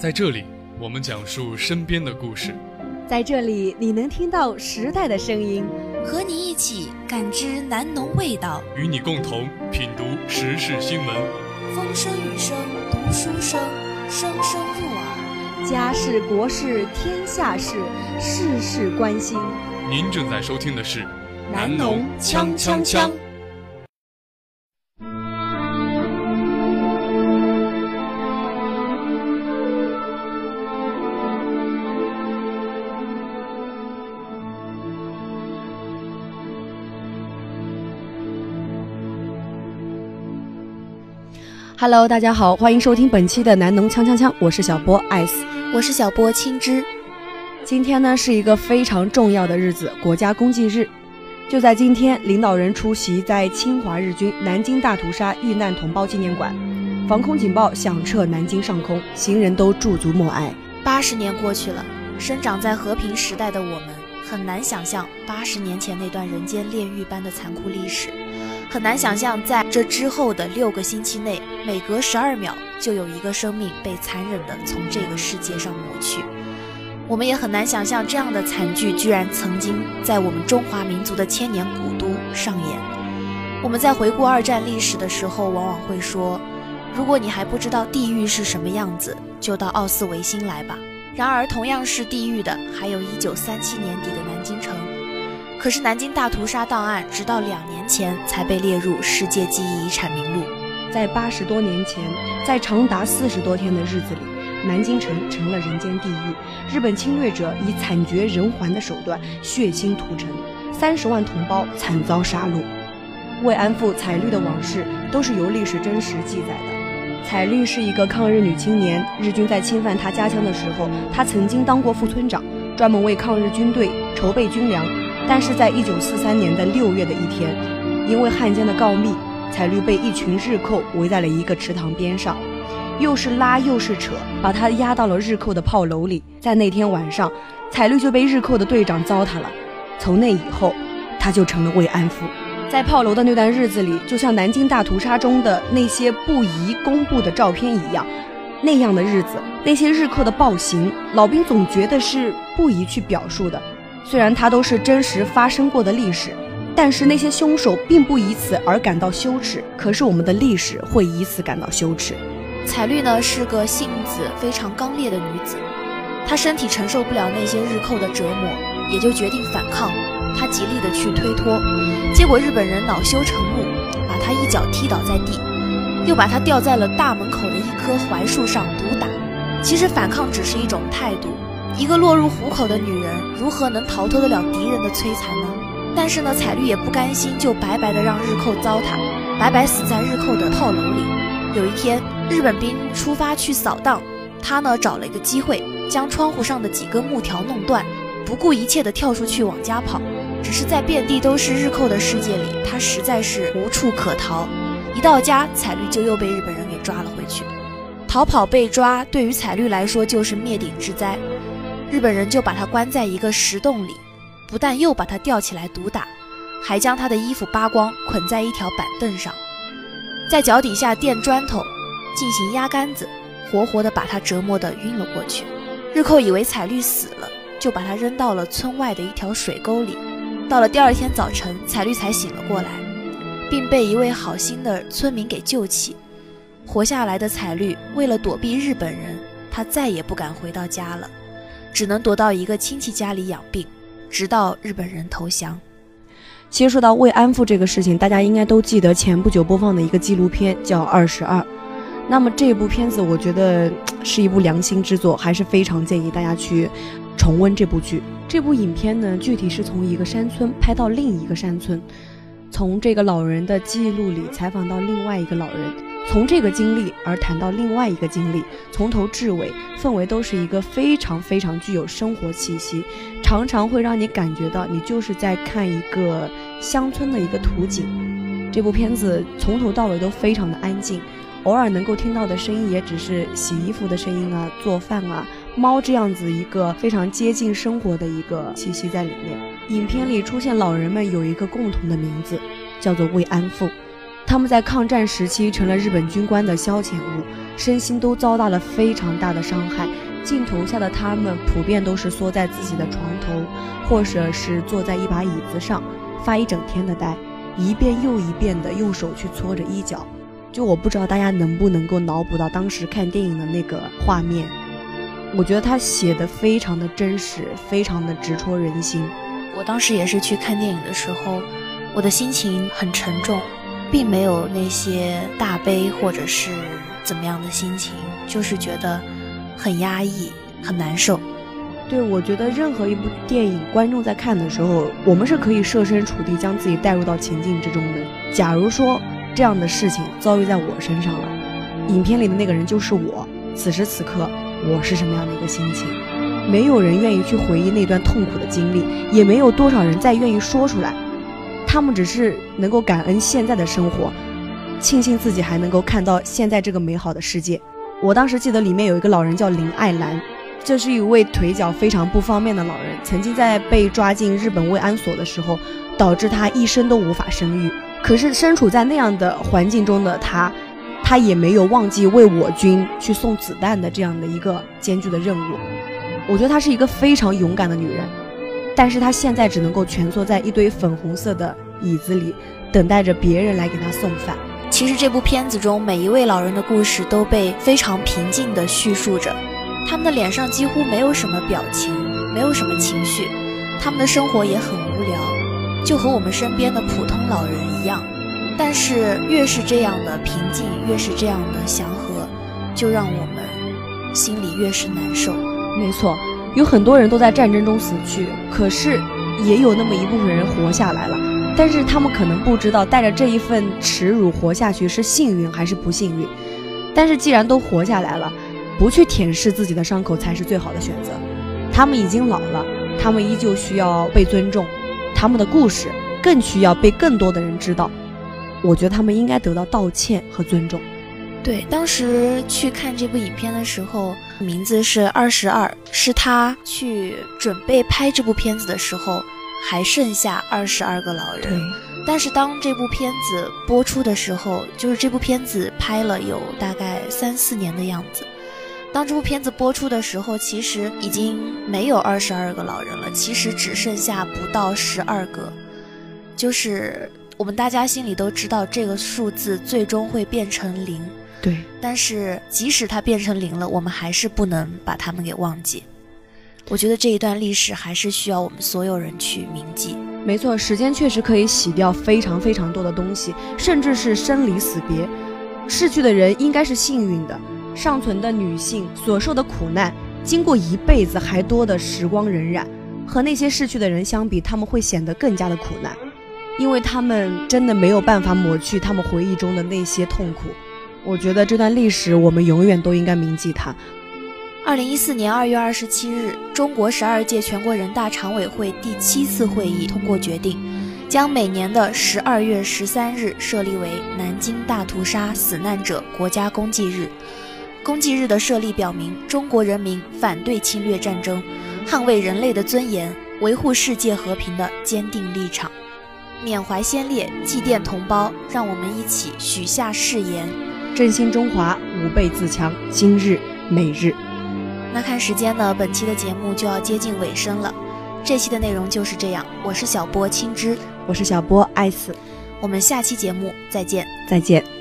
在这里，我们讲述身边的故事。在这里，你能听到时代的声音，和你一起感知南农味道，与你共同品读时事新闻。风声雨声读书声，声声入耳。家事国事天下事，事事关心。您正在收听的是南农锵锵锵。Hello，大家好，欢迎收听本期的南农锵锵锵，我是小波 ice，，我是小波青汁。今天呢是一个非常重要的日子，国家公祭日。就在今天，领导人出席在侵华日军南京大屠杀遇难同胞纪念馆，防空警报响彻南京上空，行人都驻足默哀。八十年过去了，生长在和平时代的我们，很难想象八十年前那段人间炼狱般的残酷历史。很难想象，在这之后的六个星期内，每隔十二秒就有一个生命被残忍地从这个世界上抹去。我们也很难想象，这样的惨剧居然曾经在我们中华民族的千年古都上演。我们在回顾二战历史的时候，往往会说：“如果你还不知道地狱是什么样子，就到奥斯维辛来吧。”然而，同样是地狱的，还有一九三七年底的南京城。可是南京大屠杀档案直到两年前才被列入世界记忆遗产名录。在八十多年前，在长达四十多天的日子里，南京城成了人间地狱。日本侵略者以惨绝人寰的手段血腥屠城，三十万同胞惨遭杀戮。慰安妇彩绿的往事都是由历史真实记载的。彩绿是一个抗日女青年，日军在侵犯她家乡的时候，她曾经当过副村长，专门为抗日军队筹备军粮。但是在一九四三年的六月的一天，因为汉奸的告密，彩绿被一群日寇围在了一个池塘边上，又是拉又是扯，把他押到了日寇的炮楼里。在那天晚上，彩绿就被日寇的队长糟蹋了。从那以后，他就成了慰安妇。在炮楼的那段日子里，就像南京大屠杀中的那些不宜公布的照片一样，那样的日子，那些日寇的暴行，老兵总觉得是不宜去表述的。虽然它都是真实发生过的历史，但是那些凶手并不以此而感到羞耻。可是我们的历史会以此感到羞耻。彩绿呢是个性子非常刚烈的女子，她身体承受不了那些日寇的折磨，也就决定反抗。她极力的去推脱，结果日本人恼羞成怒，把她一脚踢倒在地，又把她吊在了大门口的一棵槐树上毒打。其实反抗只是一种态度。一个落入虎口的女人，如何能逃脱得了敌人的摧残呢？但是呢，彩绿也不甘心，就白白的让日寇糟蹋，白白死在日寇的炮楼里。有一天，日本兵出发去扫荡，他呢找了一个机会，将窗户上的几根木条弄断，不顾一切的跳出去往家跑。只是在遍地都是日寇的世界里，他实在是无处可逃。一到家，彩绿就又被日本人给抓了回去。逃跑被抓，对于彩绿来说就是灭顶之灾。日本人就把他关在一个石洞里，不但又把他吊起来毒打，还将他的衣服扒光，捆在一条板凳上，在脚底下垫砖头进行压杆子，活活的把他折磨得晕了过去。日寇以为彩绿死了，就把他扔到了村外的一条水沟里。到了第二天早晨，彩绿才醒了过来，并被一位好心的村民给救起。活下来的彩绿为了躲避日本人，他再也不敢回到家了。只能躲到一个亲戚家里养病，直到日本人投降。其实说到慰安妇这个事情，大家应该都记得前不久播放的一个纪录片叫《二十二》。那么这部片子，我觉得是一部良心之作，还是非常建议大家去重温这部剧。这部影片呢，具体是从一个山村拍到另一个山村，从这个老人的记录里采访到另外一个老人。从这个经历而谈到另外一个经历，从头至尾氛围都是一个非常非常具有生活气息，常常会让你感觉到你就是在看一个乡村的一个图景。这部片子从头到尾都非常的安静，偶尔能够听到的声音也只是洗衣服的声音啊、做饭啊、猫这样子一个非常接近生活的一个气息在里面。影片里出现老人们有一个共同的名字，叫做慰安妇。他们在抗战时期成了日本军官的消遣物，身心都遭到了非常大的伤害。镜头下的他们普遍都是缩在自己的床头，或者是坐在一把椅子上发一整天的呆，一遍又一遍的用手去搓着衣角。就我不知道大家能不能够脑补到当时看电影的那个画面。我觉得他写的非常的真实，非常的直戳人心。我当时也是去看电影的时候，我的心情很沉重，并没有那些大悲或者是怎么样的心情，就是觉得很压抑、很难受。对，我觉得任何一部电影，观众在看的时候，我们是可以设身处地将自己带入到情境之中的。假如说这样的事情遭遇在我身上了，影片里的那个人就是我，此时此刻。我是什么样的一个心情？没有人愿意去回忆那段痛苦的经历，也没有多少人再愿意说出来。他们只是能够感恩现在的生活，庆幸自己还能够看到现在这个美好的世界。我当时记得里面有一个老人叫林爱兰，这是一位腿脚非常不方便的老人，曾经在被抓进日本慰安所的时候，导致他一生都无法生育。可是身处在那样的环境中的他。她也没有忘记为我军去送子弹的这样的一个艰巨的任务，我觉得她是一个非常勇敢的女人，但是他现在只能够蜷缩在一堆粉红色的椅子里，等待着别人来给他送饭。其实这部片子中每一位老人的故事都被非常平静地叙述着，他们的脸上几乎没有什么表情，没有什么情绪，他们的生活也很无聊，就和我们身边的普通老人一样。但是越是这样的平静，越是这样的祥和，就让我们心里越是难受。没错，有很多人都在战争中死去，可是也有那么一部分人活下来了。但是他们可能不知道，带着这一份耻辱活下去是幸运还是不幸运。但是既然都活下来了，不去舔舐自己的伤口才是最好的选择。他们已经老了，他们依旧需要被尊重，他们的故事更需要被更多的人知道。我觉得他们应该得到道歉和尊重。对，当时去看这部影片的时候，名字是二十二，是他去准备拍这部片子的时候，还剩下二十二个老人。对。但是当这部片子播出的时候，就是这部片子拍了有大概三四年的样子。当这部片子播出的时候，其实已经没有二十二个老人了，其实只剩下不到十二个，就是。我们大家心里都知道，这个数字最终会变成零。对，但是即使它变成零了，我们还是不能把他们给忘记。我觉得这一段历史还是需要我们所有人去铭记。没错，时间确实可以洗掉非常非常多的东西，甚至是生离死别。逝去的人应该是幸运的，尚存的女性所受的苦难，经过一辈子还多的时光荏苒，和那些逝去的人相比，他们会显得更加的苦难。因为他们真的没有办法抹去他们回忆中的那些痛苦，我觉得这段历史我们永远都应该铭记它。二零一四年二月二十七日，中国十二届全国人大常委会第七次会议通过决定，将每年的十二月十三日设立为南京大屠杀死难者国家公祭日。公祭日的设立表明中国人民反对侵略战争、捍卫人类的尊严、维护世界和平的坚定立场。缅怀先烈，祭奠同胞，让我们一起许下誓言，振兴中华，吾辈自强。今日每日。那看时间呢，本期的节目就要接近尾声了。这期的内容就是这样，我是小波青之，我是小波艾斯，我们下期节目再见，再见。